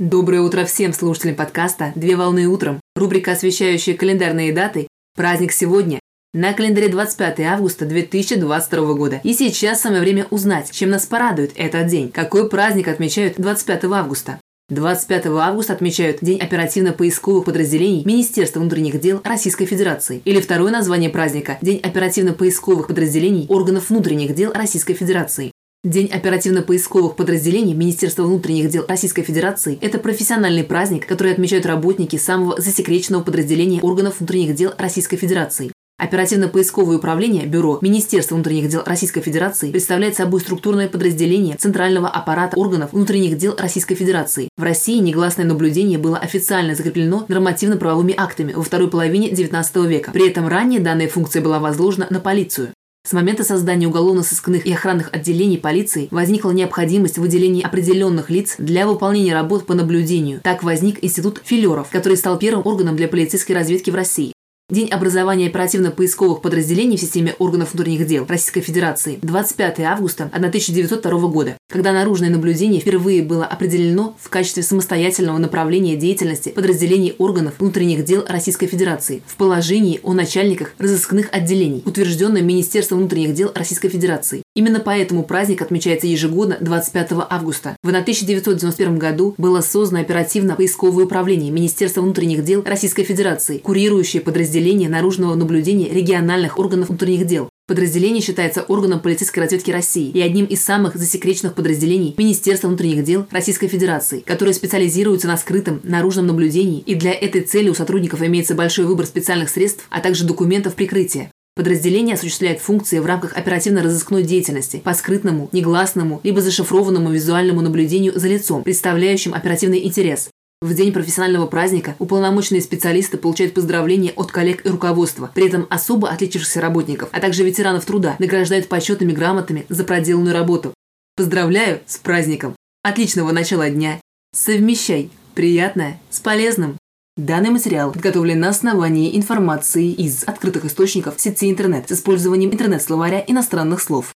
Доброе утро всем слушателям подкаста «Две волны утром». Рубрика, освещающая календарные даты. Праздник сегодня. На календаре 25 августа 2022 года. И сейчас самое время узнать, чем нас порадует этот день. Какой праздник отмечают 25 августа? 25 августа отмечают День оперативно-поисковых подразделений Министерства внутренних дел Российской Федерации. Или второе название праздника – День оперативно-поисковых подразделений органов внутренних дел Российской Федерации. День оперативно-поисковых подразделений Министерства внутренних дел Российской Федерации – это профессиональный праздник, который отмечают работники самого засекреченного подразделения органов внутренних дел Российской Федерации. Оперативно-поисковое управление Бюро Министерства внутренних дел Российской Федерации представляет собой структурное подразделение центрального аппарата органов внутренних дел Российской Федерации. В России негласное наблюдение было официально закреплено нормативно-правовыми актами во второй половине XIX века. При этом ранее данная функция была возложена на полицию. С момента создания уголовно-сыскных и охранных отделений полиции возникла необходимость выделения определенных лиц для выполнения работ по наблюдению. Так возник институт филеров, который стал первым органом для полицейской разведки в России. День образования оперативно-поисковых подразделений в системе органов внутренних дел Российской Федерации 25 августа 1902 года, когда наружное наблюдение впервые было определено в качестве самостоятельного направления деятельности подразделений органов внутренних дел Российской Федерации в положении о начальниках разыскных отделений, утвержденном Министерством внутренних дел Российской Федерации. Именно поэтому праздник отмечается ежегодно 25 августа. В 1991 году было создано оперативно-поисковое управление Министерства внутренних дел Российской Федерации, курирующее подразделение наружного наблюдения региональных органов внутренних дел. Подразделение считается органом полицейской разведки России и одним из самых засекреченных подразделений Министерства внутренних дел Российской Федерации, которое специализируется на скрытом наружном наблюдении, и для этой цели у сотрудников имеется большой выбор специальных средств, а также документов прикрытия. Подразделение осуществляет функции в рамках оперативно-розыскной деятельности по скрытному, негласному, либо зашифрованному визуальному наблюдению за лицом, представляющим оперативный интерес. В день профессионального праздника уполномоченные специалисты получают поздравления от коллег и руководства. При этом особо отличившихся работников, а также ветеранов труда награждают почетными грамотами за проделанную работу. Поздравляю с праздником! Отличного начала дня! Совмещай приятное с полезным! Данный материал подготовлен на основании информации из открытых источников сети интернет с использованием интернет-словаря иностранных слов.